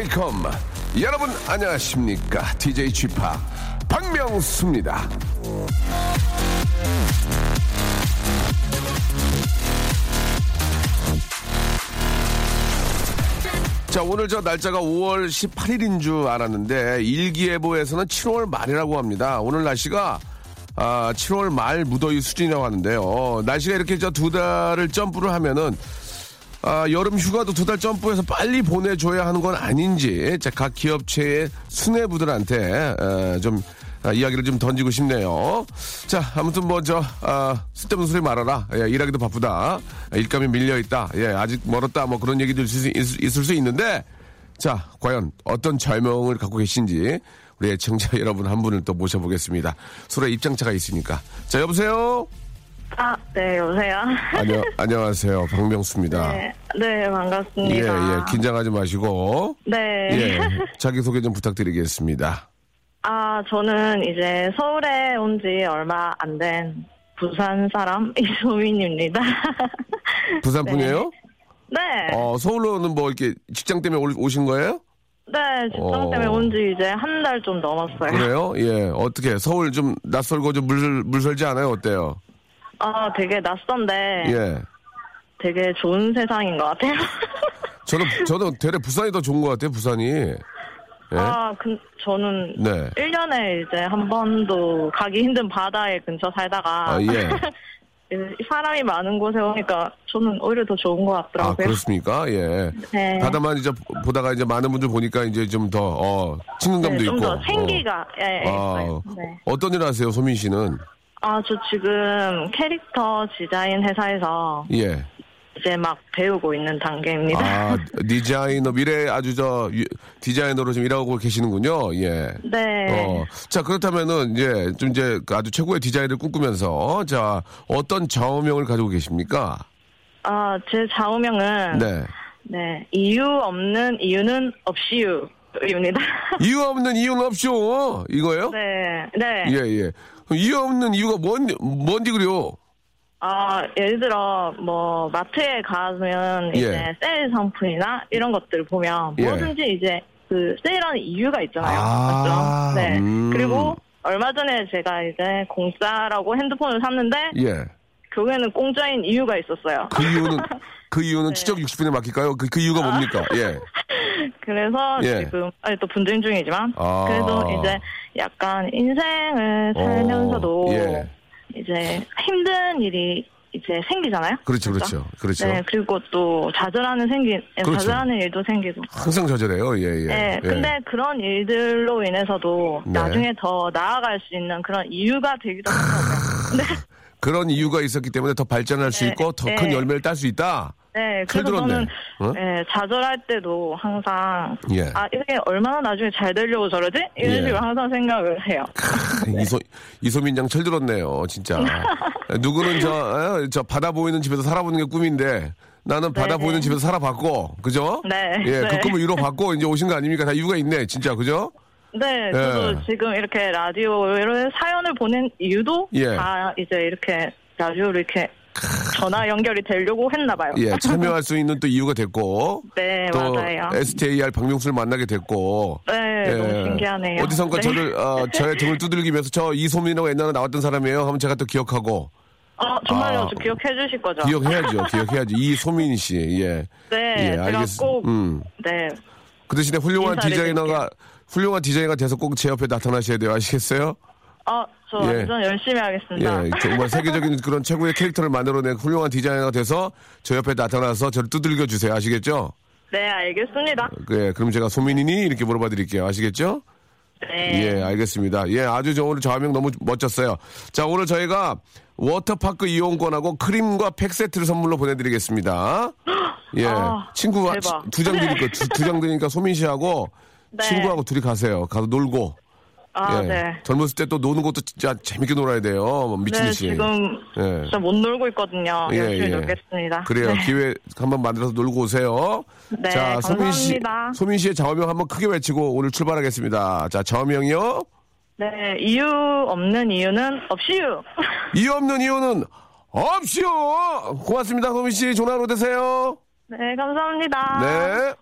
welcome. 여러분 안녕하십니까? DJ Chip 박명수입니다. 자, 오늘 저 날짜가 5월 18일인 줄 알았는데 일기예보에서는 7월 말이라고 합니다. 오늘 날씨가 아, 7월 말 무더위 수준이라고 하는데요. 날씨가 이렇게 저 두 달을 점프를 하면은 아, 여름 휴가도 두 달 점프해서 빨리 보내줘야 하는 건 아닌지 자, 각 기업체의 수뇌부들한테 에, 좀 아, 이야기를 좀 던지고 싶네요. 자, 아무튼 뭐저 아, 쓸데없는 소리 말아라. 예, 일하기도 바쁘다. 일감이 밀려 있다. 예, 아직 멀었다. 뭐 그런 얘기도 있을 수, 있- 있을 수 있는데 자, 과연 어떤 절명을 갖고 계신지 우리 애청자 여러분 한 분을 또 모셔보겠습니다. 서로 입장차가 있으니까. 자, 여보세요. 아, 네, 여보세요. 안녕, 안녕하세요. 박명수입니다. 네, 네, 예, 반갑습니다. 예, 긴장하지 마시고. 네. 예, 자기소개 좀 부탁드리겠습니다. 아, 저는 이제 서울에 온 지 얼마 안 된 부산 사람 이소민입니다. 부산 분이에요? 네. 어, 서울로는 뭐 이렇게 직장 때문에 올- 오신 거예요? 네, 직장 어. 때문에 온 지 이제 한 달 좀 넘었어요. 그래요? 예, 어떻게, 서울 좀 낯설고 좀 물, 물설지 않아요? 어때요? 아, 되게 낯선데 예. 되게 좋은 세상인 것 같아요. 저도, 저도 되레 부산이 더 좋은 것 같아요, 부산이. 예? 아, 그, 저는 네. 1년에 이제 한 번도 가기 힘든 바다에 근처 살다가 아, 예. 사람이 많은 곳에 오니까 저는 오히려 더 좋은 것 아, 같더라고요. 그렇습니까? 예. 네. 바다만 이제 보다가 이제 많은 분들 보니까 이제 좀 더, 어, 친근감도 네, 있고. 좀더 생기가 예, 예, 어. 있어요. 아, 네. 어떤 일 하세요, 소민 씨는? 아, 저 지금 캐릭터 디자인 회사에서 예. 이제 막 배우고 있는 단계입니다. 아, 디자이너, 미래 아주 저, 유- 디자이너로 좀 일하고 계시는군요. 예. 네. 어, 자, 그렇다면은, 이제, 좀 이제, 그 아주 최고의 디자인을 꿈꾸면서, 자, 어떤 좌우명을 가지고 계십니까? 아, 제 좌우명은 네. 네. 이유 없는 이유는 없이유 입니다. 이유 없는 이유는 없쇼. 이거요? 네. 네. 예, 예. 이유 없는 이유가 뭔, 뭔지 그래요? 아, 예를 들어 뭐 마트에 가면 이제 예. 세일 상품이나 이런 것들 보면 예. 뭐든지 이제 그 세일하는 이유가 있잖아요. 아, 맞죠? 네. 음. 그리고 얼마 전에 제가 이제 공짜라고 핸드폰을 샀는데 예. 교회는 공짜인 이유가 있었어요. 그 이유는, 그 이유는 네. 치적 60분에 맡길까요? 그, 그 이유가 뭡니까? 예. 그래서 예. 지금 아니 또 분쟁 중이지만 아. 그래도 이제 약간 인생을 살면서도 어, 예. 이제 힘든 일이 이제 생기잖아요. 그렇죠? 그렇죠. 그렇죠. 네, 그리고 또 좌절하는 생기 그렇죠. 좌절하는 일도 생기고. 항상 저절해요. 예, 예. 네, 예. 근데 그런 일들로 인해서도 네. 나중에 더 나아갈 수 있는 그런 이유가 되기도 하더라고요. 네, 그런 이유가 있었기 때문에 더 발전할 수 네, 있고 더 네. 큰 열매를 딸 수 있다. 네, 잘 그래서. 저는 어? 네, 좌절할 때도 항상 예. 아 이게 얼마나 나중에 잘 되려고 저러지 이런 예. 식으로 항상 생각을 해요. 이소, 이소민 양 철들었네요, 진짜. 누구는 저, 어, 저 바다 보이는 집에서 살아보는 게 꿈인데 나는 바다 네. 보이는 집에서 살아봤고, 그죠? 네, 예, 그 네. 꿈을 이뤄봤고 이제 오신 거 아닙니까? 다 이유가 있네, 진짜, 그죠? 네, 예. 저도 지금 이렇게 라디오를 사연을 보낸 이유도 예. 다 이제 이렇게 라디오로 이렇게 전화 연결이 되려고 했나 봐요. 예, 참여할 수 있는 또 이유가 됐고. 네, 또 맞아요. STAR 박명수를 만나게 됐고. 네, 예. 너무 신기하네요. 어디선가 네. 저를, 어, 저의 등을 두들기면서 저 이소민이라고 옛날에 나왔던 사람이에요. 하면 제가 또 기억하고. 어, 정말요? 아, 저 기억해 주실 거죠? 기억해야죠, 기억해야죠. 이소민 씨, 예. 네, 예, 제가 알겠- 꼭, 음. 네, 그 대신에 훌륭한 디자이너가, 훌륭한 디자이너가 돼서 꼭 제 옆에 나타나셔야 돼요. 아시겠어요? 어, 저 예. 완전 열심히 하겠습니다. 예, 정말 세계적인 그런 최고의 캐릭터를 만들어낸 훌륭한 디자이너가 돼서 저 옆에 나타나서 저를 두들겨 주세요. 아시겠죠? 네, 알겠습니다. 예, 그럼 제가 소민이니 이렇게 물어봐 드릴게요. 아시겠죠? 네. 예, 알겠습니다. 예, 아주 저 오늘 저화명 너무 멋졌어요. 자, 오늘 저희가 워터파크 이용권하고 크림과 팩 세트를 선물로 보내드리겠습니다. 예, 아, 친구가. 두 장 드니까 두, 장 드니까 소민 씨하고 네. 친구하고 둘이 가세요. 가서 놀고. 아, 예, 네. 젊었을 때 또 노는 것도 진짜 재밌게 놀아야 돼요. 뭐 미친 네, 듯이. 지금 예. 진짜 못 놀고 있거든요. 예, 열심히 예. 놀겠습니다. 그래요. 네. 기회 한번 만들어서 놀고 오세요. 네, 자, 소민 씨, 감사합니다. 소민 씨의 좌우명 한번 크게 외치고 오늘 출발하겠습니다. 자, 좌우명이요. 네, 이유 없는 이유는 없이유. 이유 없는 이유는 없이요. 고맙습니다, 소민 씨. 좋은 하루 되세요. 네, 감사합니다. 네.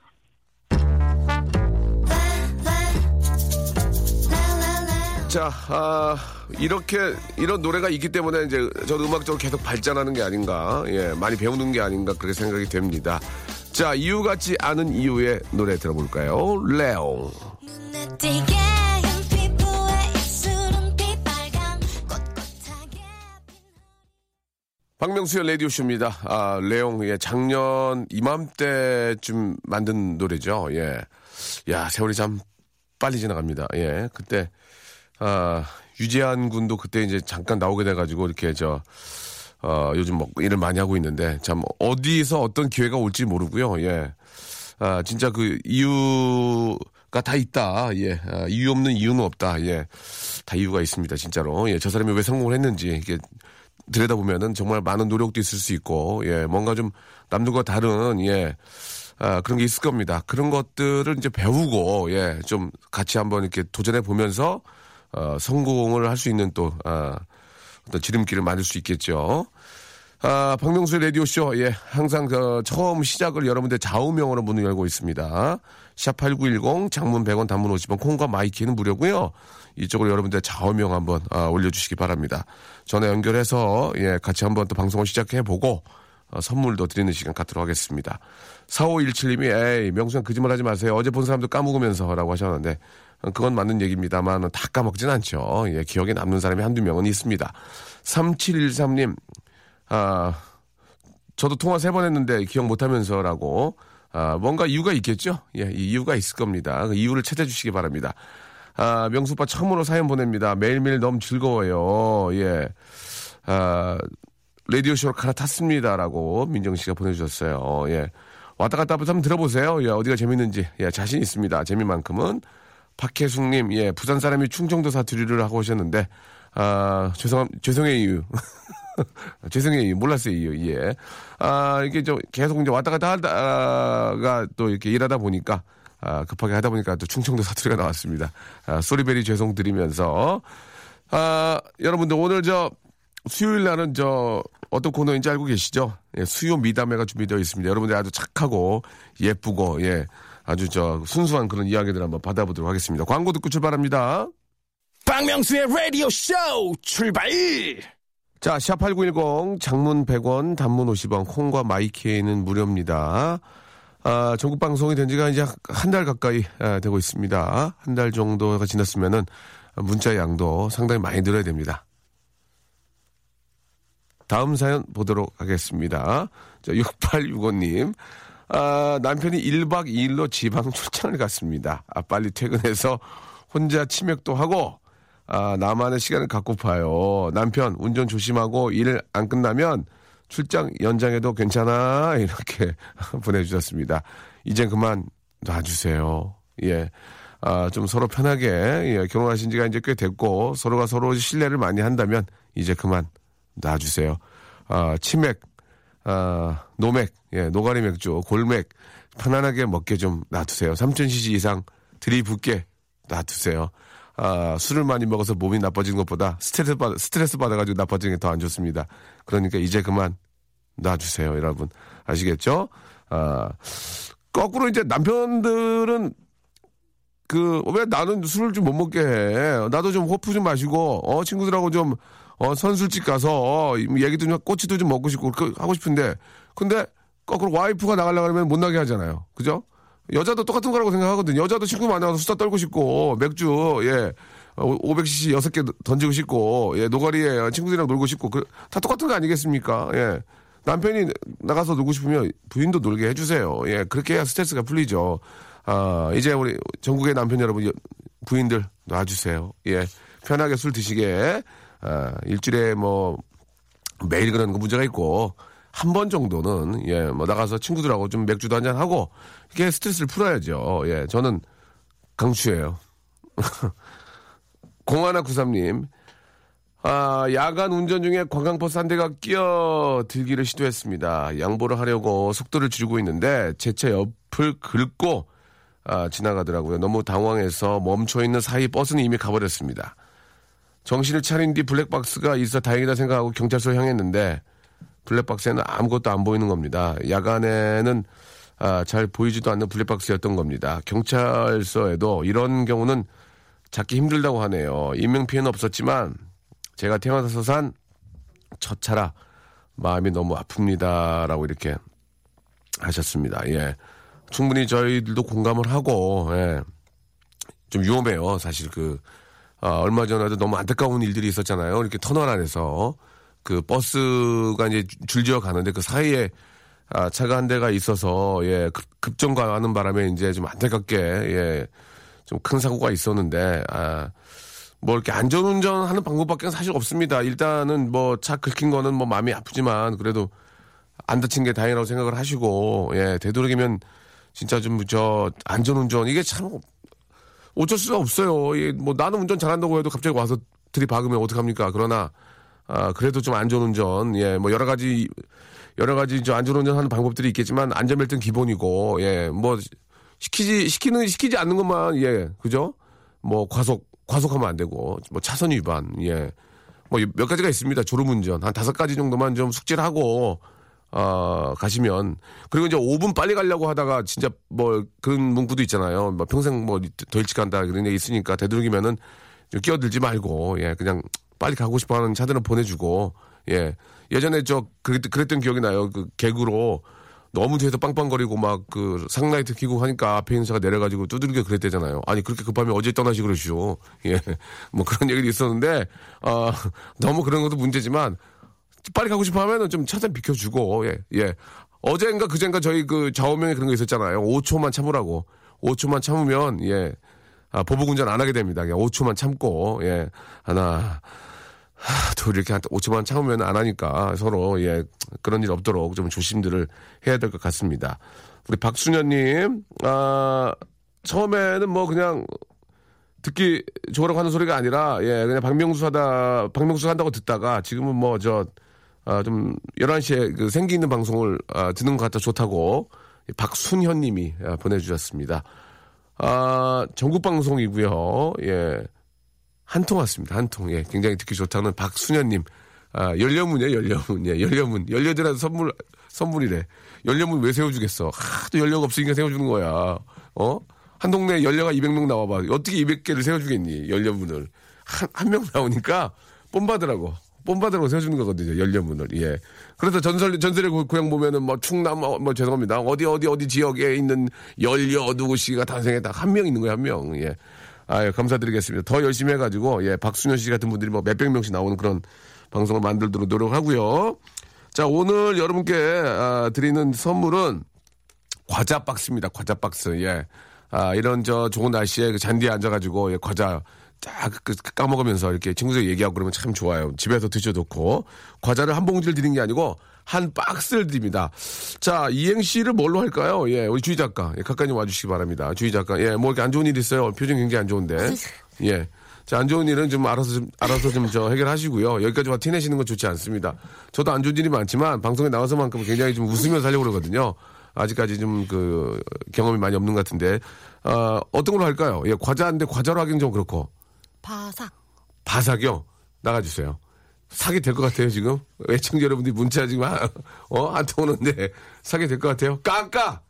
자, 아, 이렇게, 이런 노래가 있기 때문에 이제 저도 음악적으로 계속 발전하는 게 아닌가, 예, 많이 배우는 게 아닌가, 그렇게 생각이 됩니다. 자, 이유 같지 않은 이유의 노래 들어볼까요? 레옹. 박명수의 라디오쇼입니다. 아, 레옹, 예, 작년 이맘때쯤 만든 노래죠. 예. 야, 세월이 참 빨리 지나갑니다. 예. 그때, 아, 유재한 군도 그때 이제 잠깐 나오게 돼가지고 이렇게 저, 어, 요즘 뭐 일을 많이 하고 있는데 참 어디서 어떤 기회가 올지 모르고요. 예. 아, 진짜 그 이유가 다 있다. 예. 아, 이유 없는 이유는 없다. 예. 다 이유가 있습니다. 진짜로. 예. 저 사람이 왜 성공을 했는지 이게 들여다보면은 정말 많은 노력도 있을 수 있고, 예, 뭔가 좀 남들과 다른, 예, 아, 그런 게 있을 겁니다. 그런 것들을 이제 배우고, 예, 좀 같이 한번 이렇게 도전해 보면서, 어, 성공을 할 수 있는 또, 아, 어떤 지름길을 만들 수 있겠죠. 아, 박명수의 라디오쇼, 예, 항상 그 처음 시작을 여러분들 좌우명으로 문을 열고 있습니다. 샵8910, 장문 100원, 단문 50원, 콩과 마이케이는 무료고요 이쪽으로 여러분들 좌우명 한번 아, 올려주시기 바랍니다. 전화 연결해서, 예, 같이 한번 또 방송을 시작해보고, 어, 선물도 드리는 시간 갖도록 하겠습니다. 4517님이, 에이, 명수형 거짓말 하지 마세요. 어제 본 사람도 까먹으면서 라고 하셨는데, 어, 그건 맞는 얘기입니다만, 다 까먹진 않죠. 예, 기억에 남는 사람이 한두 명은 있습니다. 3713님, 아, 저도 통화 세 번 했는데 기억 못 하면서라고, 아, 뭔가 이유가 있겠죠? 예, 이 이유가 있을 겁니다. 그 이유를 찾아주시기 바랍니다. 아, 명수 오빠 처음으로 사연 보냅니다. 매일매일 너무 즐거워요. 예. 아, 라디오쇼로 갈아탔습니다라고 민정 씨가 보내주셨어요. 예. 왔다 갔다 한번 들어보세요. 예, 어디가 재밌는지. 예, 자신 있습니다. 재미만큼은. 박혜숙님, 예, 부산 사람이 충청도 사투리를 하고 오셨는데, 아, 죄송, 죄송해요. 죄송해요. 몰랐어요. 예. 아, 이게 좀 계속 이제 왔다 갔다 하다가 또 이렇게 일하다 보니까, 아, 급하게 하다 보니까 또 충청도 사투리가 나왔습니다. 아, 소리베리 죄송 드리면서, 아, 여러분들 오늘 저 수요일 날은 저 어떤 코너인지 알고 계시죠? 예, 수요 미담회가 준비되어 있습니다. 여러분들 아주 착하고 예쁘고 예 아주 저 순수한 그런 이야기들 한번 받아보도록 하겠습니다. 광고 듣고 출발합니다. 박명수의 라디오 쇼 출발! 자, 샵8910 장문 100원, 단문 50원, 콩과 마이케이는 무료입니다. 아, 전국 방송이 된 지가 이제 한 달 가까이 아, 되고 있습니다. 한 달 정도가 지났으면은 문자 양도 상당히 많이 늘어야 됩니다. 다음 사연 보도록 하겠습니다. 자, 6865님. 아, 남편이 1박 2일로 지방 출장을 갔습니다. 아, 빨리 퇴근해서 혼자 치맥도 하고, 아, 나만의 시간을 갖고파요. 남편, 운전 조심하고 일 안 끝나면 출장 연장해도 괜찮아. 이렇게 보내주셨습니다. 이제 그만 놔주세요. 예. 아, 좀 서로 편하게, 예, 결혼하신 지가 이제 꽤 됐고, 서로가 서로 신뢰를 많이 한다면, 이제 그만 놔주세요. 아, 치맥, 아, 노맥, 예, 노가리 맥주, 골맥, 편안하게 먹게 좀 놔두세요. 3,000cc 이상 들이붓게 놔두세요. 아, 술을 많이 먹어서 몸이 나빠지는 것보다 스트레스 받, 스트레스 받아가지고 나빠지는 게 더 안 좋습니다. 그러니까 이제 그만 놔주세요, 여러분. 아시겠죠? 아, 거꾸로 이제 남편들은 그, 왜 나는 술을 좀 못 먹게 해? 나도 좀 호프 좀 마시고, 어, 친구들하고 좀, 어, 선술집 가서, 어, 얘기도 좀, 꼬치도 좀 먹고 싶고, 그, 하고 싶은데, 근데, 거꾸로 와이프가 나가려고 하면 못 나게 하잖아요. 그죠? 여자도 똑같은 거라고 생각하거든요. 여자도 친구 만나서 수다 떨고 싶고, 맥주, 예, 500cc 6개 던지고 싶고, 예, 노가리에 친구들이랑 놀고 싶고, 그, 다 똑같은 거 아니겠습니까? 예. 남편이 나가서 놀고 싶으면 부인도 놀게 해 주세요. 예, 그렇게 해야 스트레스가 풀리죠. 아, 이제 우리 전국의 남편 여러분, 여- 부인들 놔주세요. 예. 편하게 술 드시게, 아, 일주일에 뭐, 매일 그러는 거 문제가 있고, 한 번 정도는, 예, 뭐, 나가서 친구들하고 좀 맥주도 한잔 하고, 이렇게 스트레스를 풀어야죠. 예, 저는 강추예요. 0193님, 아, 야간 운전 중에 관광버스 한 대가 끼어들기를 시도했습니다. 양보를 하려고 속도를 줄이고 있는데, 제 차 옆을 긁고, 아, 지나가더라고요. 너무 당황해서 멈춰 있는 사이 버스는 이미 가버렸습니다. 정신을 차린 뒤 블랙박스가 있어 다행이다 생각하고 경찰서 향했는데 블랙박스에는 아무것도 안 보이는 겁니다. 야간에는 아, 잘 보이지도 않는 블랙박스였던 겁니다. 경찰서에도 이런 경우는 찾기 힘들다고 하네요. 인명 피해는 없었지만 제가 태어나서 산 첫 차라 마음이 너무 아픕니다라고 이렇게 하셨습니다. 예. 충분히 저희들도 공감을 하고 예. 좀 위험해요. 사실 그 아, 얼마 전에도 너무 안타까운 일들이 있었잖아요. 이렇게 터널 안에서 그 버스가 이제 줄지어 가는데 그 사이에 아, 차가 한 대가 있어서 예 급, 급정거하는 바람에 이제 좀 안타깝게 예 좀 큰 사고가 있었는데 아. 뭐 이렇게 안전운전 하는 방법밖에 사실 없습니다. 일단은 뭐 차 긁힌 거는 뭐 마음이 아프지만 그래도 안 다친 게 다행이라고 생각을 하시고 예 되도록이면 진짜 좀 저 안전운전 이게 참 어쩔 수가 없어요. 예, 뭐 나는 운전 잘한다고 해도 갑자기 와서 들이박으면 어떡합니까? 그러나 아 그래도 좀 안전 운전 예 뭐 여러 가지 여러 가지 저 안전 운전 하는 방법들이 있겠지만 안전벨트는 기본이고 예 뭐 시키지 시키는 시키지 않는 것만 예 그죠? 뭐 과속 과속하면 안 되고 뭐 차선 위반 예 뭐 몇 가지가 있습니다. 졸음 운전 한 다섯 가지 정도만 좀 숙지를 하고 어, 가시면 그리고 이제 5분 빨리 가려고 하다가 진짜 뭐 그런 문구도 있잖아요. 뭐 평생 뭐 더 일찍 간다 그런 게 있으니까 되도록이면은 좀 끼어들지 말고 예 그냥 빨리 가고 싶어하는 차들은 보내주고 예 예전에 저 그랬, 그랬던 기억이 나요. 그 개구로 너무 뒤에서 빵빵거리고 막 그 상라이트 켜고 하니까 앞에 있는 차가 내려가지고 두들겨 그랬대잖아요. 아니 그렇게 급하면 어제 떠나시 그러시오. 예, 뭐 그런 얘기도 있었는데 어, 너무 그런 것도 문제지만 빨리 가고 싶어 하면은 좀 차선 비켜주고 예, 예. 어젠가 그젠가 저희 그 좌우명에 그런 거 있었잖아요. 5초만 참으라고. 5초만 참으면 예. 아, 보복 운전 안 하게 됩니다. 그냥 5초만 참고 예. 하나 하, 둘 이렇게 한 5초만 참으면 안 하니까 서로 예 그런 일 없도록 좀 조심들을 해야 될 것 같습니다. 우리 박순현님 아 처음에는 뭐 그냥 듣기 좋으라고 하는 소리가 아니라 예 그냥 박명수 하다 박명수 한다고 듣다가 지금은 뭐 저 아, 좀 11시에 그 생기 있는 방송을 아, 듣는 것 같아 좋다고 박순현 님이 아, 보내주셨습니다. 아, 전국 방송이고요. 예. 한 통 왔습니다. 한 통. 예. 굉장히 듣기 좋다는 박순현 님. 아, 열려문이에요, 열려문. 예, 열려문. 열려들한 선물, 선물이래. 열려문 왜 세워주겠어? 하도 열려가 없으니까 세워주는 거야. 어? 한 동네에 열려가 200명 나와봐. 어떻게 200개를 세워주겠니? 열려문을. 한, 한 명 나오니까 뽐받으라고. 뽐받으라고 세워주는 거거든요. 열려문을. 예. 그래서 전설, 전설의 고- 고향 보면은 뭐 충남, 뭐, 뭐 죄송합니다. 어디, 어디, 어디 지역에 있는 열려 누구씨가 탄생했다. 한 명 있는 거예요, 한 명. 예. 아유, 감사드리겠습니다. 더 열심히 해가지고, 예, 박순현 씨 같은 분들이 뭐 몇백 명씩 나오는 그런 방송을 만들도록 노력하고요. 자, 오늘 여러분께 아, 드리는 선물은 과자 박스입니다. 과자 박스. 예. 아, 이런 저 좋은 날씨에 그 잔디에 앉아가지고 예, 과자 쫙 그- 그 까먹으면서 이렇게 친구들 얘기하고 그러면 참 좋아요. 집에서 드셔도 좋고. 과자를 한 봉지를 드린 게 아니고 한 박스를 드립니다. 자, 이행시를 뭘로 할까요? 예, 우리 주희 작가. 예, 가까이 좀 와주시기 바랍니다. 주희 작가. 예, 뭐 이렇게 안 좋은 일 있어요. 표정이 굉장히 안 좋은데. 예. 자, 안 좋은 일은 좀 알아서 좀, 알아서 좀 저 해결하시고요. 여기까지 와 티내시는 건 좋지 않습니다. 저도 안 좋은 일이 많지만 방송에 나와서만큼 굉장히 좀 웃으면서 하려고 그러거든요. 아직까지 좀 그 경험이 많이 없는 것 같은데. 어, 어떤 걸로 할까요? 예, 과자인데 과자로 하긴 좀 그렇고. 바삭. 바삭이요? 나가주세요. 사게 될 것 같아요, 지금? 애청자 여러분들이 문자 지금, 한- 어, 안 통오는데, 사게 될 것 같아요? 까까!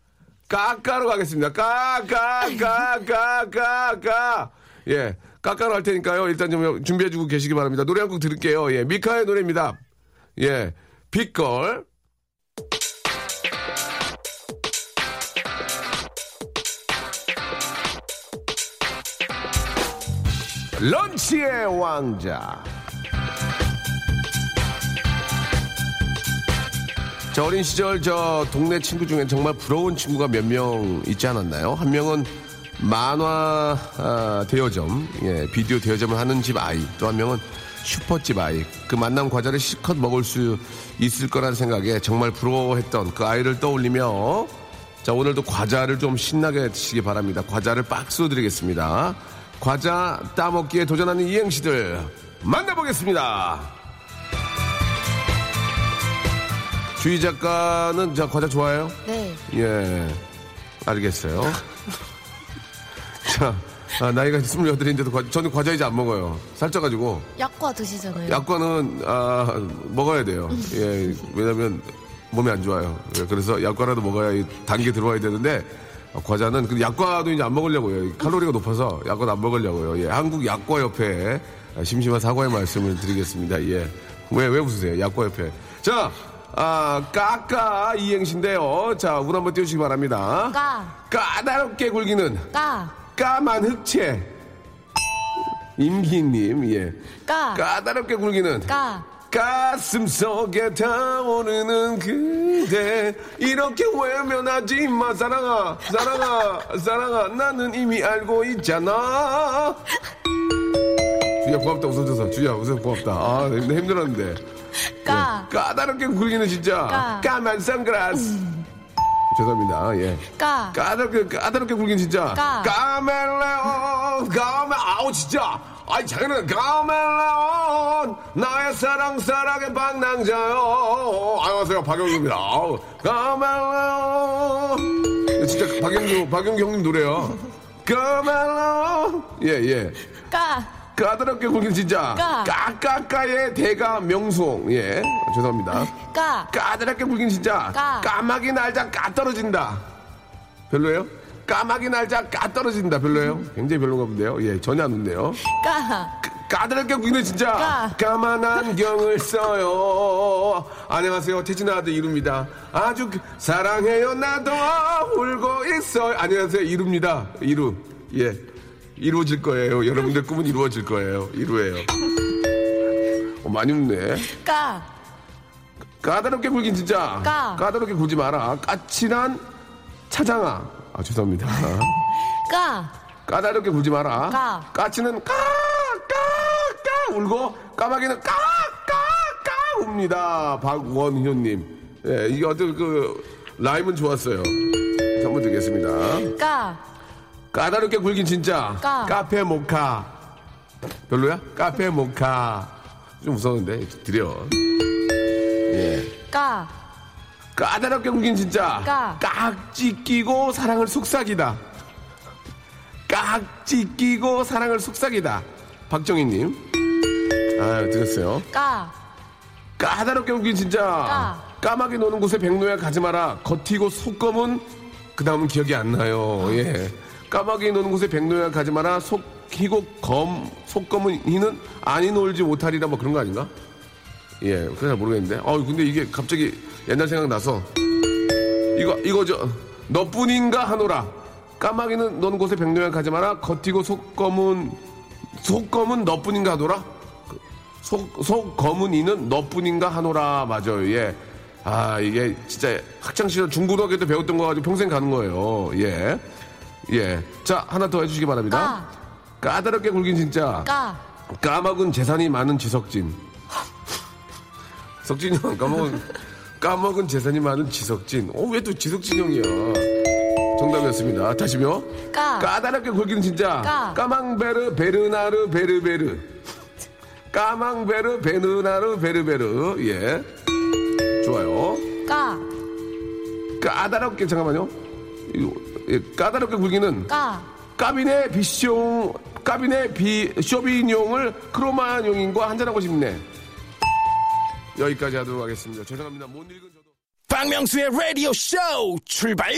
까까로 가겠습니다. 까까, 까까, 까까! 예, 까까로 할 테니까요. 일단 좀 준비해주고 계시기 바랍니다. 노래 한 곡 들을게요. 예, 미카의 노래입니다. 예, 빅걸. 런치의 왕자. 저 어린 시절 저 동네 친구 중에 정말 부러운 친구가 몇 명 있지 않았나요? 한 명은 만화 아, 대여점, 예, 비디오 대여점을 하는 집 아이, 또 한 명은 슈퍼집 아이. 그 만남 과자를 실컷 먹을 수 있을 거라는 생각에 정말 부러워했던 그 아이를 떠올리며 자 오늘도 과자를 좀 신나게 드시기 바랍니다. 과자를 박스로 드리겠습니다. 과자 따먹기에 도전하는 이행시들 만나보겠습니다. 주희 작가는 저 과자 좋아해요? 네. 예, 알겠어요. 자, 아, 나이가 28인데도 과, 저는 과자 이제 안 먹어요. 살쪄가지고. 약과 드시잖아요. 약과는, 아, 먹어야 돼요. 예, 왜냐면 몸에 안 좋아요. 예, 그래서 약과라도 먹어야 이 단계 들어와야 되는데, 아, 과자는, 그 약과도 이제 안 먹으려고요. 이 칼로리가 높아서 약과도 안 먹으려고요. 예, 한국 약과협회 아, 심심한 사과의 말씀을 드리겠습니다. 예. 왜, 왜 웃으세요? 약과협회. 자, 아, 까까 이행시인데요. 자, 운 한번 띄워주시기 바랍니다. 까, 까다롭게 굴기는 까, 까만 흑채. 임기님, 예. 까, 까다롭게 굴기는 까, 가슴 속에 타오르는 그대. 이렇게 외면하지 마. 사랑아 사랑아 사랑아. 나는 이미 알고 있잖아. 주야 고맙다. 웃어줘서. 주야 웃어서 고맙다. 아 네, 힘들었는데. 까, 예. 까다롭게 굴기는 진짜. 까. 까만 선글라스. 죄송합니다. 예. 까, 까다롭게 까다롭게 굴긴 진짜. 까. 까멜레온 까멜 아우 진짜 아이 장난은 까멜레온 나의 사랑 사랑의 방랑자요. 안녕하세요 박영규입니다. 까멜레온. 진짜 박영규 박영규 형님 노래요. 까멜레온. 예예. 까, 까다롭게 굴긴 진짜. 까. 까까까의 대가 명수홍. 예 죄송합니다. 까, 까다롭게 굴긴 진짜. 까. 까마귀 날자 까 떨어진다. 별로예요? 까마귀 날자 까 떨어진다 별로예요? 굉장히 별로가 본데요. 예 전혀 안 웃네요. 까, 까다롭게 굴기는 진짜. 까. 까만 안경을 써요. 안녕하세요. 태진 아들 이루입니다. 아주 그- 사랑해요 나도. 울고 있어요. 안녕하세요. 이루입니다. 이루. 예. 이루어질 거예요. 여러분들 꿈은 이루어질 거예요. 이루예요. 어, 많이 웃네. 까, 까다롭게 굴긴 진짜. 까. 까다롭게 굴지 마라. 까칠한 차장아 아 죄송합니다. 까, 까다롭게 굴지 마라. 까. 까치는 까 까 까 울고 까마귀는 까 까 까 웁니다. 박원효님. 예 이게 어떤 그 라임은 좋았어요. 한번 드리겠습니다. 까, 까다롭게 굴긴 진짜. 까. 카페 모카. 별로야? 카페 모카. 좀 무서운데? 드려. 예. 까, 까다롭게 굴긴 진짜. 까. 깍지 끼고 사랑을 속삭이다. 깍지 끼고 사랑을 속삭이다. 박정희님. 아 드렸어요. 까, 까다롭게 굴긴 진짜. 까. 까마귀 노는 곳에 백로야 가지 마라. 겉이고 속검은 그 다음은 기억이 안 나요. 예. 까마귀 노는 곳에 백로야 가지 마라. 속히고 검 속검은 이는 아니 놀지 못하리라 뭐 그런 거 아닌가 예 그건 잘 모르겠는데. 어 근데 이게 갑자기 옛날 생각 나서 이거 이거 저 너뿐인가 하노라. 까마귀는 노는 곳에 백로야 가지 마라. 겉이고 속검은 속검은 너뿐인가 하노라. 속, 속 검은 이는 너뿐인가 하노라. 맞아요 예. 아 이게 진짜 학창시절 중고등학교 때 배웠던 거 가지고 평생 가는 거예요. 예. 예. 자 하나 더 해주시기 바랍니다. 까다롭게 굴긴 진짜. 까, 까먹은 재산이 많은 지석진 석진이 형 까먹은 까먹은 재산이 많은 지석진. 어 왜 또 지석진 형이야? 정답이었습니다. 다시요 까. 까다롭게 굴긴 진짜. 까. 까망베르 베르나르 베르베르. 까망베르 베르나르 베르베르. 예. 좋아요. 까, 까다롭게 잠깐만요. 예, 까다롭게 굴기는 까, 까비네 비숑 까비네 비 쇼비뇽을 크로마뇽인과 한잔하고 싶네 여기까지 하도록 하겠습니다 죄송합니다 못 읽은 저도 박명수의 라디오 쇼 출발!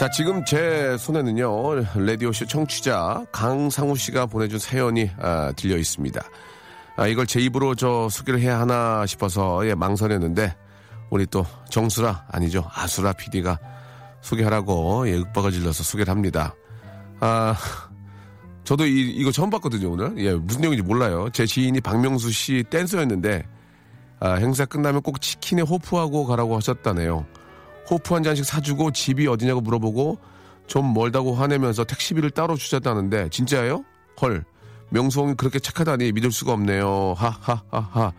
자, 지금 제 손에는요, 라디오쇼 청취자 강상우 씨가 보내준 사연이 아, 들려 있습니다. 아, 이걸 제 입으로 저 소개를 해야 하나 싶어서 예, 망설였는데, 우리 또 정수라, 아니죠, 아수라 PD가 소개하라고 예, 윽박을 질러서 소개를 합니다. 아, 저도 이, 이거 처음 봤거든요, 오늘. 예, 무슨 내용인지 몰라요. 제 지인이 박명수 씨 댄서였는데, 아, 행사 끝나면 꼭 치킨에 호프하고 가라고 하셨다네요. 호프 한 잔씩 사주고 집이 어디냐고 물어보고 좀 멀다고 화내면서 택시비를 따로 주셨다는데 진짜예요? 헐 명수홍이 그렇게 착하다니 믿을 수가 없네요. 하하하하.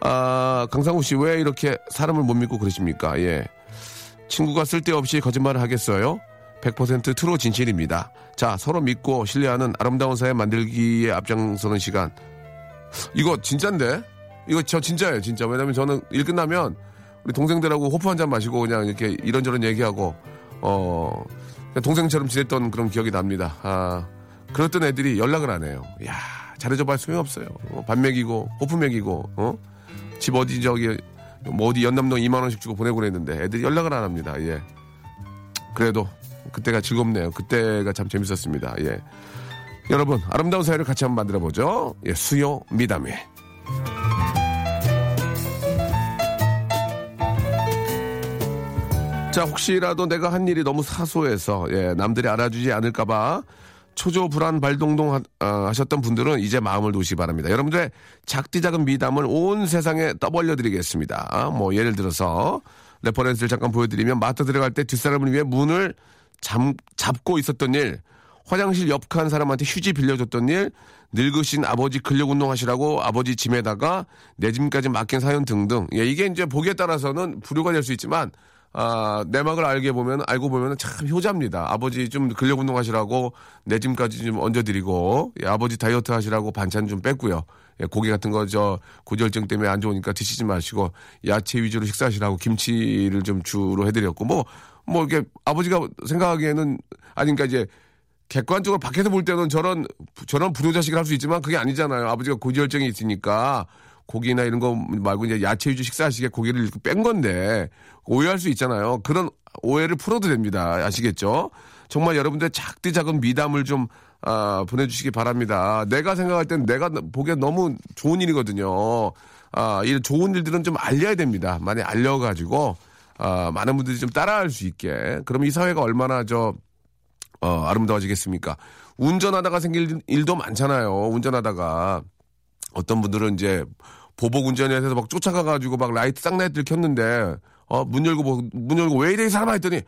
아 강상우 씨 왜 이렇게 사람을 못 믿고 그러십니까? 예. 친구가 쓸데없이 거짓말을 하겠어요? 100% 트로 진실입니다. 자 서로 믿고 신뢰하는 아름다운 사회 만들기에 앞장서는 시간. 이거 진짠데? 이거 저 진짜예요, 진짜. 왜냐면 저는 일 끝나면 우리 동생들하고 호프 한 잔 마시고 그냥 이렇게 이런저런 얘기하고 어 동생처럼 지냈던 그런 기억이 납니다. 아 그랬던 애들이 연락을 안 해요. 야 잘해줘 봐 소용없어요. 어, 밥 먹이고 호프 먹이고 어? 집 어디 저기 뭐 어디 연남동 2만 원씩 주고 보내고 그랬는데 애들이 연락을 안 합니다. 예. 그래도 그때가 즐겁네요. 그때가 참 재밌었습니다. 예. 여러분 아름다운 사회를 같이 한번 만들어 보죠. 예, 수요 미담회. 자, 혹시라도 내가 한 일이 너무 사소해서, 예, 남들이 알아주지 않을까봐 초조 불안 발동동 하, 아, 하셨던 분들은 이제 마음을 놓으시기 바랍니다. 여러분들의 작디 작은 미담을 온 세상에 떠벌려 드리겠습니다. 뭐, 예를 들어서, reference를 잠깐 보여드리면 마트 들어갈 때 뒷사람을 위해 문을 잠, 잡고 있었던 일, 화장실 옆칸 사람한테 휴지 빌려줬던 일, 늙으신 아버지 근력 운동하시라고 아버지 짐에다가 내 짐까지 맡긴 사연 등등. 예, 이게 이제 보기에 따라서는 불효가 될 수 있지만, 아, 내막을 알게 보면, 알고 보면 참 효자입니다. 아버지 좀 근력 운동하시라고 내 짐까지 좀 얹어드리고, 예, 아버지 다이어트 하시라고 반찬 좀 뺐고요. 예, 고기 같은 거 저 고지혈증 때문에 안 좋으니까 드시지 마시고, 야채 위주로 식사하시라고 김치를 좀 주로 해드렸고, 뭐, 뭐 이렇게 아버지가 생각하기에는, 아니, 그러니까 이제 객관적으로 밖에서 볼 때는 저런 저런 불효자식을 할 수 있지만 그게 아니잖아요. 아버지가 고지혈증이 있으니까 고기나 이런 거 말고 이제 야채 위주 식사하시게 고기를 이렇게 뺀 건데 오해할 수 있잖아요. 그런 오해를 풀어도 됩니다. 아시겠죠? 정말 여러분들 작디 작은 미담을 좀 아, 보내주시기 바랍니다. 내가 생각할 땐 내가 보기에 너무 좋은 일이거든요. 아, 이 좋은 일들은 좀 알려야 됩니다. 많이 알려가지고 아, 많은 분들이 좀 따라할 수 있게. 그럼 이 사회가 얼마나 저 어, 아름다워지겠습니까? 운전하다가 생길 일도 많잖아요. 운전하다가. 어떤 분들은 이제 보복 운전해서 막 쫓아가가지고 막 라이트 쌍라이트를 켰는데, 어, 문 열고, 뭐, 문 열고 왜 이래 이 사람아 했더니,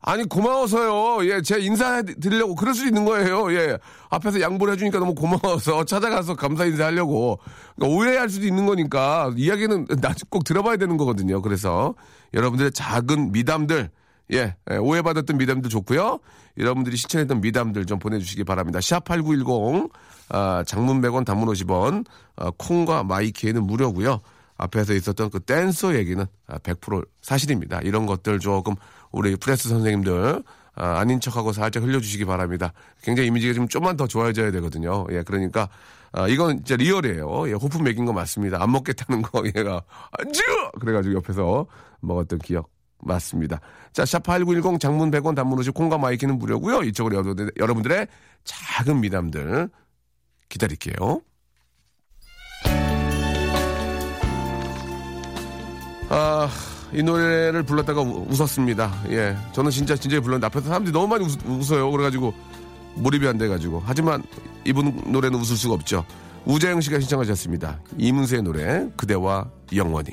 아니, 고마워서요. 예, 제가 인사해 드리려고 그럴 수 있는 거예요. 예. 앞에서 양보를 해주니까 너무 고마워서 찾아가서 감사 인사하려고. 그러니까 오해할 수도 있는 거니까 이야기는 나중에 꼭 들어봐야 되는 거거든요. 그래서 여러분들의 작은 미담들, 예, 예, 오해받았던 미담들 좋고요. 여러분들이 신청했던 미담들 좀 보내주시기 바랍니다. 샵8910, 아, 장문 100원, 단문 50원, 아, 콩과 마이케이는 무료고요. 앞에서 있었던 그 댄서 얘기는 아, 100% 사실입니다. 이런 것들 조금 우리 프레스 선생님들 아, 아닌 척하고 살짝 흘려주시기 바랍니다. 굉장히 이미지가 좀 좀만 더 좋아져야 되거든요. 예, 그러니까 아, 이건 진짜 리얼이에요. 예, 호프 먹인 거 맞습니다. 안 먹겠다는 거 얘가 안주 그래가지고 옆에서 먹었던 기억 맞습니다. 자, 샵8910 장문 100원 단문 50 콩과 마이케이는 무료고요. 이쪽으로 여러분들- 여러분들의 작은 미담들 기다릴게요. 아, 이 노래를 불렀다가 우- 웃었습니다. 예. 저는 진짜 진짜 불렀는데 앞에서 사람들이 너무 많이 웃, 어요 그래가지고 몰입이 안 돼가지고. 하지만 이분 노래는 웃을 수가 없죠. 우재영 씨가 신청하셨습니다. 이문세의 노래, 그대와 영원히.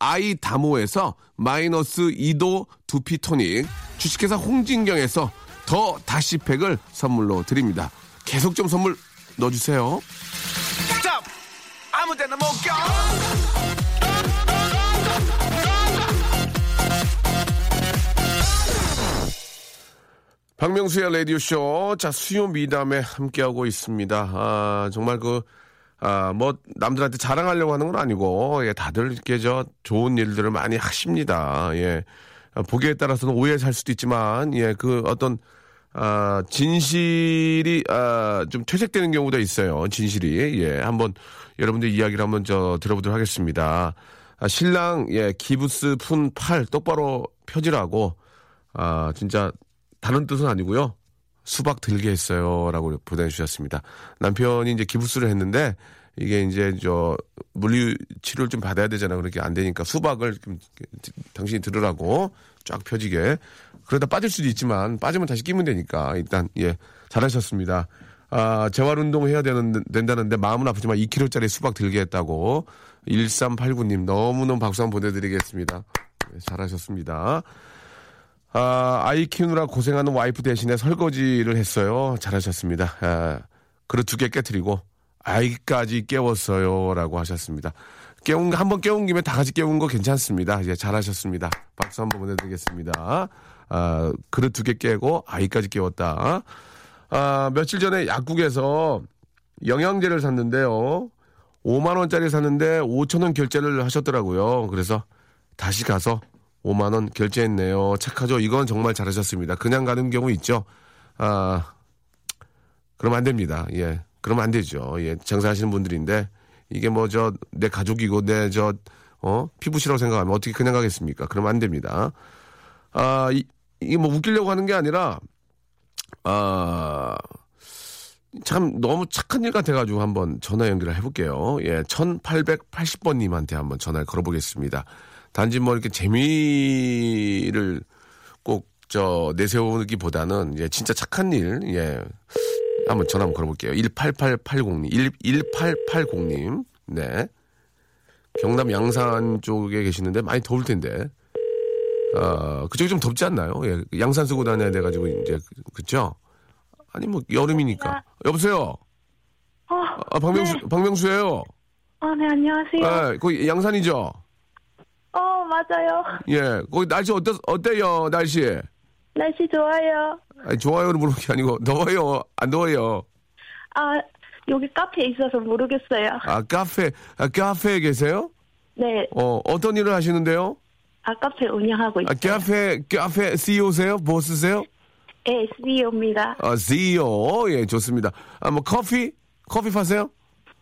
아이다모에서 마이너스 2도 두피 토닉, 주식회사 홍진경에서 더 다시팩을 선물로 드립니다. 계속 좀 선물 넣어주세요. 스탑! 아무 데나 못 가! 박명수의 라디오쇼. 자, 수요 미담에 함께하고 있습니다. 아, 정말 그, 아, 뭐, 남들한테 자랑하려고 하는 건 아니고, 예, 다들 이렇게 저 좋은 일들을 많이 하십니다. 예. 아, 보기에 따라서는 오해 살 수도 있지만, 예, 그 어떤, 아, 진실이, 아, 좀 퇴색되는 경우도 있어요. 진실이. 예, 한번 여러분들 이야기를 한번 저 들어보도록 하겠습니다. 아, 신랑, 예, 기부스 푼 팔 똑바로 펴지라고, 아, 진짜 다른 뜻은 아니고요. 수박 들게 했어요. 라고 보내주셨습니다. 남편이 이제 기부스를 했는데, 이게 이제 저 물리 치료를 좀 받아야 되잖아. 그렇게 안 되니까 수박을 좀 당신이 들으라고 쫙 펴지게. 그러다 빠질 수도 있지만 빠지면 다시 끼면 되니까 일단 예 잘하셨습니다. 아 재활 운동 해야 되는 된다는데 마음은 아프지만 2kg짜리 수박 들게 했다고 1389님 너무너무 박수 한번 보내드리겠습니다. 네, 잘하셨습니다. 아, 아이 키우느라 고생하는 와이프 대신에 설거지를 했어요. 잘하셨습니다. 아, 그릇 두 개 깨뜨리고 아이까지 깨웠어요. 라고 하셨습니다. 깨운, 한번 깨운 김에 다 같이 깨운 거 괜찮습니다. 예, 잘하셨습니다. 박수 한번 보내드리겠습니다. 아, 그릇 두 개 깨고 아이까지 깨웠다. 아, 며칠 전에 약국에서 영양제를 샀는데요. 5만 원짜리 샀는데 5천 원 결제를 하셨더라고요. 그래서 다시 가서 5만 원 결제했네요. 착하죠. 이건 정말 잘하셨습니다. 그냥 가는 경우 있죠. 아, 그러면 안 됩니다. 예. 그러면 안 되죠. 예. 장사하시는 분들인데 이게 뭐 저 내 가족이고 내 저 어? 피부시라고 생각하면 어떻게 그냥 가겠습니까? 그러면 안 됩니다. 아, 이, 이게 뭐 웃기려고 하는 게 아니라 아, 참 너무 착한 일 같아가지고 한번 전화 연결을 해볼게요. 예, 1880번님한테 한번 전화를 걸어보겠습니다. 단지 뭐 이렇게 재미를 꼭 저 내세우기보다는 예, 진짜 착한 일, 예, 한번 전화 한번 걸어볼게요. 18880님, 11880님, 네. 경남 양산 쪽에 계시는데 많이 더울 텐데. 아, 그쪽이 좀 덥지 않나요? 예, 양산 쓰고 다녀야 돼가지고 이제 그죠? 아니 뭐 여름이니까. 여보세요. 어, 아, 박명수 박명수예요. 어, 네, 안녕하세요. 아, 거기 양산이죠. 어, 맞아요. 예, 거기 날씨 어때 어때요 날씨? 날씨 좋아요. 아니, 좋아요를 물은 게 아니고 더워요 안 더워요? 아, 여기 카페에 있어서 모르겠어요. 아 카페 아, 카페에 계세요? 네, 어 어떤 일을 하시는데요? 아, 카페 운영하고 아 있어요. 카페 카페 CEO세요? 보스세요? 네, SEO입니다. 아 CEO 예 좋습니다. 아 뭐 커피 커피 파세요?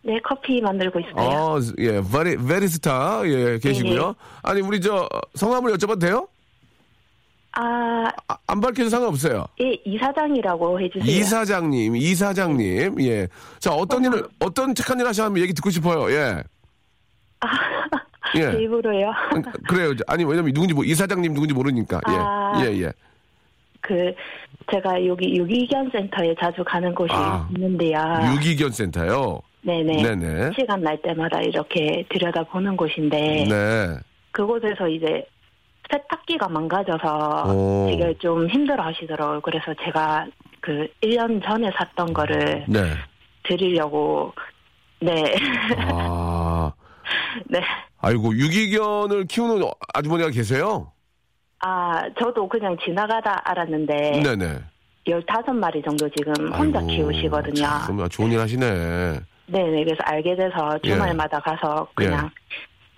네, 커피 만들고 있어요. 아, 예, 베리, 베리스타, 예, 계시고요. 네. 아니, 우리 저, 성함을 여쭤봐도 돼요? 아, 아, 안 밝혀도 상관없어요. 예, 이사장이라고 해주세요. 이사장님, 이사장님, 예. 자, 어떤 일을, 어떤 착한 일 하시면 얘기 듣고 싶어요, 예. 예. 제 입으로요. 그래요. 아니, 왜냐면 누군지, 뭐, 이사장님 누군지 모르니까, 아. 예. 예, 예. 그, 제가 여기 유기견 센터에 자주 가는 곳이 아, 있는데요. 유기견 센터요. 네네. 네네. 시간 날 때마다 이렇게 들여다보는 곳인데, 네. 그곳에서 이제 세탁기가 망가져서 오. 되게 좀 힘들어 하시더라고요. 그래서 제가 그 1년 전에 샀던 거를 네. 드리려고, 네. 아, 네. 아이고, 유기견을 키우는 아주머니가 계세요? 아, 저도 그냥 지나가다 알았는데, 네네. 15마리 정도 지금 혼자 아이고, 키우시거든요. 참, 좋은 일 하시네. 네네. 그래서 알게 돼서 예. 주말마다 가서 그냥,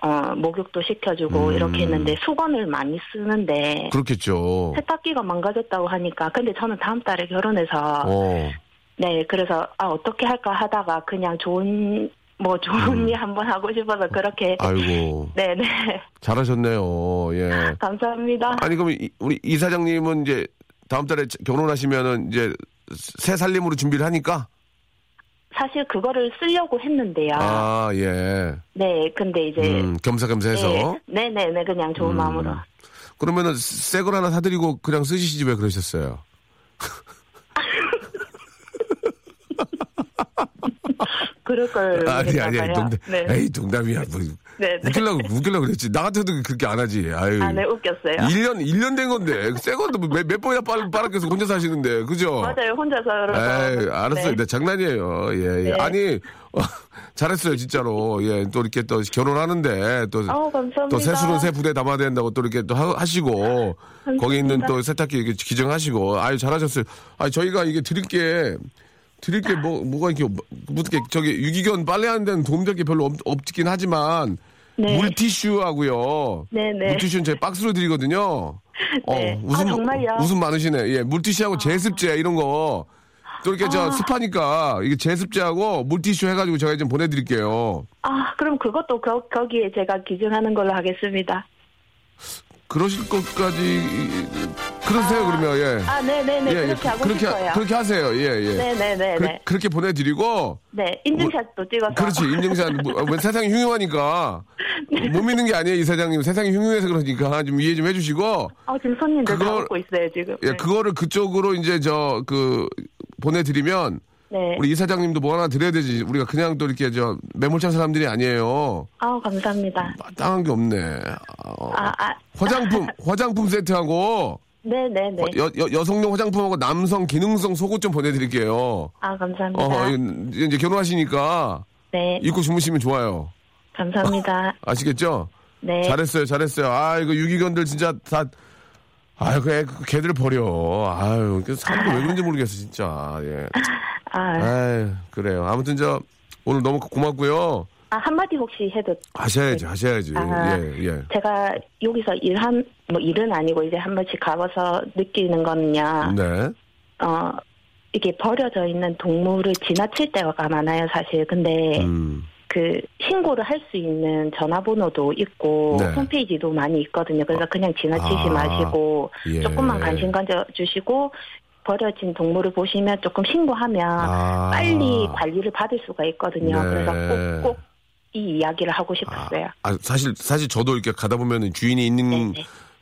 어, 목욕도 시켜주고 음. 이렇게 했는데 수건을 많이 쓰는데, 그렇겠죠. 세탁기가 망가졌다고 하니까, 근데 저는 다음 달에 결혼해서, 어. 네, 그래서, 아, 어떻게 할까 하다가 그냥 좋은, 뭐 좋은 음. 일 한번 하고 싶어서 그렇게, 아이고, 네네. 잘하셨네요. 예. 감사합니다. 아니, 그럼 이- 우리 이사장님은 이제 다음 달에 결혼하시면은 이제 새 살림으로 준비를 하니까? 사실 그거를 쓰려고 했는데요. 아, 예. 네, 근데 이제, 음, 겸사겸사 해서. 네, 네네 네, 그냥 좋은 음. 마음으로. 그러면은 새 걸 하나 사드리고 그냥 쓰시지 왜 그러셨어요? 그럴 걸. 아니 아니 아니. 농담. 네. 에이 농담이야. 뭐 네, 네. 웃기려고 웃기려고 그랬지. 나 같아도 그렇게 안 하지. 아유. 아, 네, 웃겼어요. 1년 1년 된 건데 새 건데 뭐 몇, 몇 번이나 빨 빨아껴서 혼자 사시는데 그죠? 맞아요, 혼자서 에이, 알았어요. 네. 장난이에요. 예, 예. 네. 아니, 어, 잘했어요, 진짜로. 예, 또 이렇게 또 결혼하는데, 또, 아우, 감사합니다. 또 세수는 새 부대 담아야 된다고 또 이렇게 또 하, 시고 거기 있는 또 세탁기 이렇게 기증하시고, 아유, 잘하셨어요. 아니, 저희가 이게 드릴 게, 드릴 게 뭐, 뭐가 이렇게, 뭐, 이렇게 저기 유기견 빨래하는 데는 도움될 게 별로 없, 없긴 하지만, 네. 물티슈하고요. 네네. 물티슈는 저희 박스로 드리거든요. 네. 어, 웃음, 아, 정말요? 웃음 많으시네. 예, 물티슈하고 제습제 이런 거. 또 이렇게 아. 저 습하니까 이게 제습제하고 물티슈 해가지고 제가 좀 보내드릴게요. 아, 그럼 그것도 거, 거기에 제가 기증하는 걸로 하겠습니다. 그러실 것까지 그러세요 그러면 예. 아, 네네네. 그렇게 하고 그렇게 싶어요. 그렇게 하세요. 예 예. 네네네네. 그, 그렇게 보내드리고 네, 인증샷도 찍어서. 그렇지 인증샷 뭐, 뭐 세상이 흉흉하니까 네. 못 믿는 게 아니에요 이 사장님 세상이 흉흉해서 그러니까 좀 이해 좀 해주시고 아, 지금 손님들 다 그걸- 먹고 있어요, 지금. 예 네. 그거를 그쪽으로 이제 저 그 보내드리면 네. 우리 이사장님도 뭐 하나 드려야 되지. 우리가 그냥 또 이렇게 저 매몰찬 사람들이 아니에요. 아, 감사합니다. 마땅한 게 없네. 어, 아, 아. 화장품, 화장품 세트하고 네네네. 어, 여, 여, 여성용 화장품하고 남성 기능성 속옷 좀 보내드릴게요. 아, 감사합니다. 어, 이제 결혼하시니까 네, 입고 주무시면 좋아요. 감사합니다. 아시겠죠? 네. 잘했어요, 잘했어요. 아, 이거 유기견들 진짜 다, 아유, 그, 애- 그 개들 버려. 아유, 그 사람들 왜 그런지 모르겠어, 진짜. 예. 아, 아유, 그래요. 아무튼 저, 오늘 너무 고맙고요. 아, 한마디 혹시 해도 하셔야지, 하셔야지. 아. 예, 예. 제가 여기서 일한 뭐 일은 아니고 이제 한 번씩 가봐서 느끼는 거는요. 네. 어 이게 버려져 있는 동물을 지나칠 때가 많아요, 사실. 근데 음, 그 신고를 할 수 있는 전화번호도 있고 네. 홈페이지도 많이 있거든요. 그래서 그냥 지나치지 아, 마시고 예. 조금만 관심 가져 주시고 버려진 동물을 보시면 조금 신고하면 아. 빨리 관리를 받을 수가 있거든요. 네. 그래서 꼭꼭 이 이야기를 하고 싶었어요. 아, 사실, 사실 저도 이렇게 가다 보면 주인이 있는.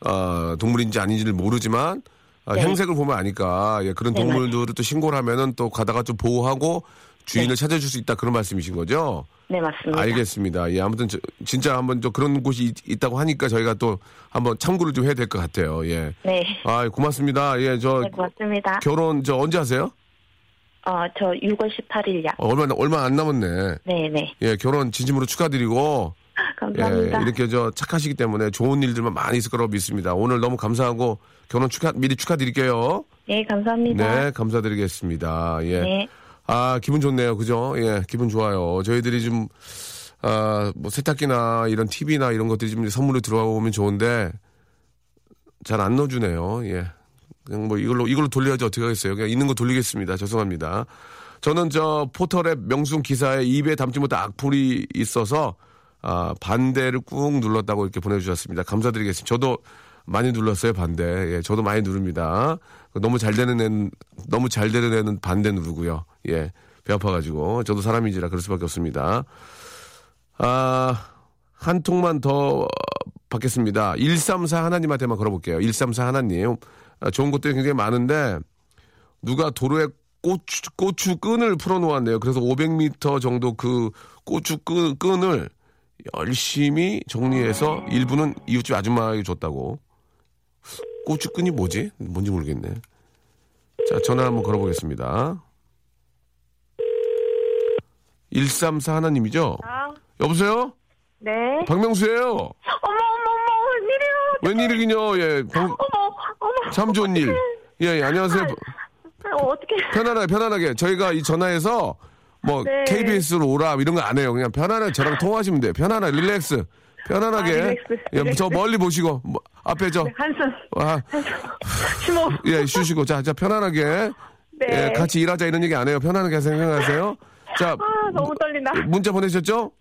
어, 동물인지 아닌지를 모르지만, 아, 네. 행색을 보면 아니까, 예, 그런 네, 동물들을 또 신고를 하면은 또 가다가 좀 보호하고 주인을 찾아줄 수 있다 그런 말씀이신 거죠? 네, 맞습니다. 알겠습니다. 예, 아무튼 저- 진짜 한번 또 그런 곳이 있, 다고 하니까 저희가 또 한번 참고를 좀 해야 될 것 같아요. 예. 네. 아, 고맙습니다. 예, 저 네, 고맙습니다. 결혼 저 언제 하세요? 어, 저 6월 18일이요. 어, 얼마 얼마 안 남았네. 네, 네. 예, 결혼 진심으로 축하드리고 예, 감사합니다. 이렇게 저 착하시기 때문에 좋은 일들만 많이 있을 거라고 믿습니다. 오늘 너무 감사하고 결혼 축하 미리 축하드릴게요. 네, 감사합니다. 네, 감사드리겠습니다. 예. 네. 아, 기분 좋네요. 그죠? 예, 기분 좋아요. 저희들이 좀, 아, 뭐 세탁기나 이런 TV나 이런 것들이 좀 선물로 들어오면 좋은데 잘 안 넣어주네요. 예. 그냥 뭐 이걸로, 이걸로 돌려야지 어떻게 하겠어요. 그냥 있는 거 돌리겠습니다. 죄송합니다. 저는 저 포털앱 명순 기사에 입에 담지 못한 악플이 있어서 아, 반대를 꾹 눌렀다고 이렇게 보내주셨습니다. 감사드리겠습니다. 저도 많이 눌렀어요, 반대. 예, 저도 많이 누릅니다. 너무 잘 되는 애는, 너무 잘 되는 애는 반대 누르고요. 예, 배 아파가지고. 저도 사람인지라 그럴 수밖에 없습니다. 아, 한 통만 더 받겠습니다. 134 하나님한테만 걸어볼게요. 134 하나님. 아, 좋은 것들이 굉장히 많은데, 누가 도로에 고추, 고추 끈을 풀어놓았네요. 그래서 500m 정도 그 고추 끈, 끈을 열심히 정리해서 일부는 이웃집 아줌마에게 줬다고. 고추 끈이 뭐지? 뭔지 모르겠네. 자, 전화 한번 걸어보겠습니다. 134 하나님이죠? 여보세요? 네. 박명수예요 어머, 어머, 어머, 웬일이야. 웬일이긴요, 예. 방- 어머, 어머. 참 좋은 일. 예, 예, 안녕하세요. 아, 어떻게. 편안하게, 편안하게. 저희가 이 전화해서 뭐 네. KBS로 오라 이런 거 안 해요. 그냥 편안하게 저랑 통화하시면 돼요. 편안하게, 릴렉스. 편안하게. 아, 릴렉스, 예, 릴렉스. 저 멀리 보시고, 뭐, 앞에 저, 한숨. 아, 심호. 예, 쉬시고. 자, 자, 편안하게. 네. 예, 같이 일하자 이런 얘기 안 해요. 편안하게 생각하세요. 자, 아, 너무 떨린다. 문자 보내셨죠?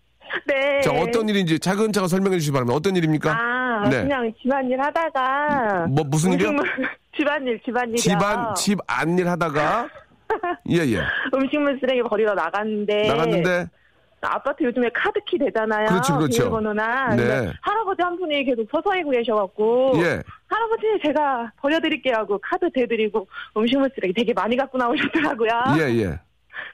네. 자, 어떤 일인지 차근차근 설명해 주시기 바랍니다. 어떤 일입니까? 아, 네. 그냥 집안일 하다가. 뭐, 무슨 일이요? 집안일, 집안일이요. 집안, 집 안일 하다가, 예, 예. 음식물 쓰레기 버리러 나갔는데. 나갔는데, 아파트 요즘에 카드키 되잖아요. 그렇죠, 그렇죠. 비밀번호나. 네. 할아버지 한 분이 계속 서서히고 계셔갖고. 예. 할아버지 제가 버려드릴게요 하고 카드 대드리고 음식물 쓰레기 되게 많이 갖고 나오셨더라고요. 예, 예.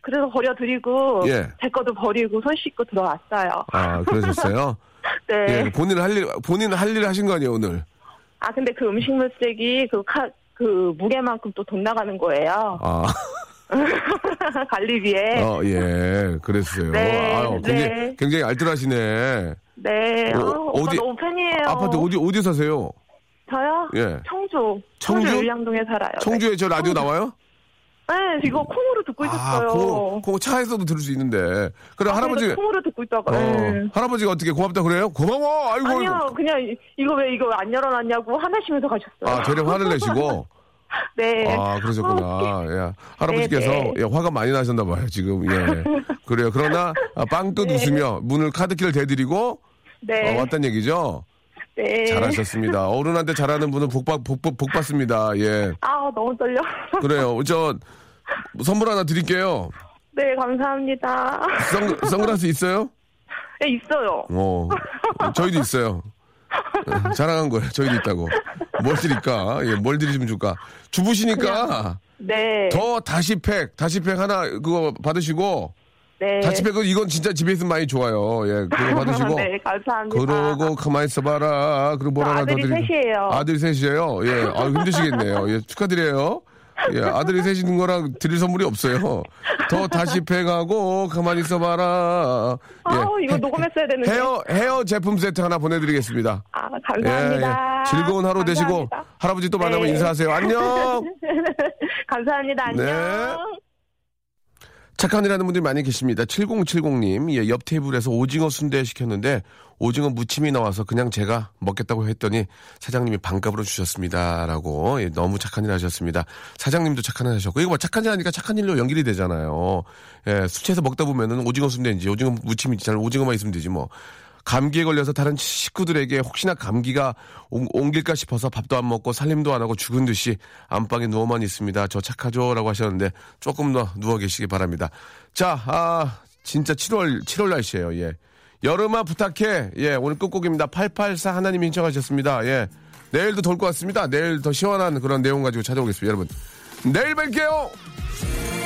그래서 버려드리고 예. 제 것도 버리고 손 씻고 들어왔어요. 아, 그러셨어요? 네. 예, 본인 할 일, 본인 할 일 하신 거 아니에요, 오늘? 아 근데 그 음식물 쓰레기 그 카, 그 무게만큼 또 돈 나가는 거예요. 아, 관리비에. 어, 예, 그랬어요. 네, 아유, 굉장히, 네. 굉장히 알뜰하시네. 네. 어, 어, 오빠 어디- 너무 팬이에요. 아파트 어디, 어디 사세요? 저요? 예. 청주. 청주? 청주 율량동에 살아요. 청주에 저 라디오 나와요? 네, 네, 이거 콩으로 듣고 아, 있었어요. 콩, 콩 차에서도 들을 수 있는데. 그래, 아, 할아버지, 콩으로 듣고 있다가. 어, 네. 할아버지가 어떻게 고맙다 그래요? 고마워! 아이고. 아니요, 그냥 이- 이거 왜 이거 안 열어놨냐고 화내시면서 가셨어요. 아, 되려 화를 내시고. 네. 아, 그러셨구나. 예. 할아버지께서 네, 네. 예, 화가 많이 나셨나 봐요, 지금. 예. 그래요. 그러나 아, 빵긋 웃으며 문을 카드키를 대드리고 네. 어, 왔단 얘기죠. 네. 잘하셨습니다. 어른한테 잘하는 분은 복, 받, 복, 복, 복 받습니다. 예. 아, 너무 떨려. 그래요. 저 선물 하나 드릴게요. 네, 감사합니다. 선, 선글라스 있어요? 네, 있어요. 어. 저희도 있어요. 예, 자랑한 거예요. 저희도 있다고. 뭘 드릴까? 예, 뭘 드리면 좋을까? 주부시니까 네. 더 다시 팩, 다시 팩 하나 그거 받으시고 네. 다시 팩은 이건 진짜 집에 있으면 많이 좋아요. 예, 그거 받으시고. 네, 감사합니다. 그러고 가만히 있어봐라. 그리고 뭘저 하나 더 아들이 드리고. 셋이에요. 아들 셋이에요. 예, 아 힘드시겠네요. 예, 축하드려요. 예, 아들이 셋이는 거랑 드릴 선물이 없어요. 더 다시 팩하고 가만히 있어봐라. 예. 아, 이거 녹음했어야 되는데. 헤어 헤어 제품 세트 하나 보내드리겠습니다. 아, 감사합니다. 예, 예. 즐거운 하루 되시고 감사합니다. 할아버지 또 만나면 네. 인사하세요. 안녕. 감사합니다. 안녕. 네. 착한 일하는 분들이 많이 계십니다. 7070님, 예, 옆 테이블에서 오징어 순대 시켰는데 오징어 무침이 나와서 그냥 제가 먹겠다고 했더니 사장님이 반값으로 주셨습니다. 라고 예, 너무 착한 일 하셨습니다. 사장님도 착한 일 하셨고 이거 뭐 착한 일 하니까 착한 일로 연결이 되잖아요. 예, 술 취해서 먹다 보면은 오징어 순대인지 오징어 무침인지 잘 오징어만 있으면 되지 뭐. 감기에 걸려서 다른 식구들에게 혹시나 감기가 옮- 옮길까 싶어서 밥도 안 먹고 살림도 안 하고 죽은 듯이 안방에 누워만 있습니다. 저 착하죠? 라고 하셨는데 조금 더 누워 계시기 바랍니다. 자, 아, 진짜 7월, 7월 날씨예요 예. 여름아 부탁해. 예, 오늘 끝곡입니다. 884 하나님이 신청하셨습니다. 예. 내일도 돌 것 같습니다. 내일 더 시원한 그런 내용 가지고 찾아오겠습니다. 여러분. 내일 뵐게요!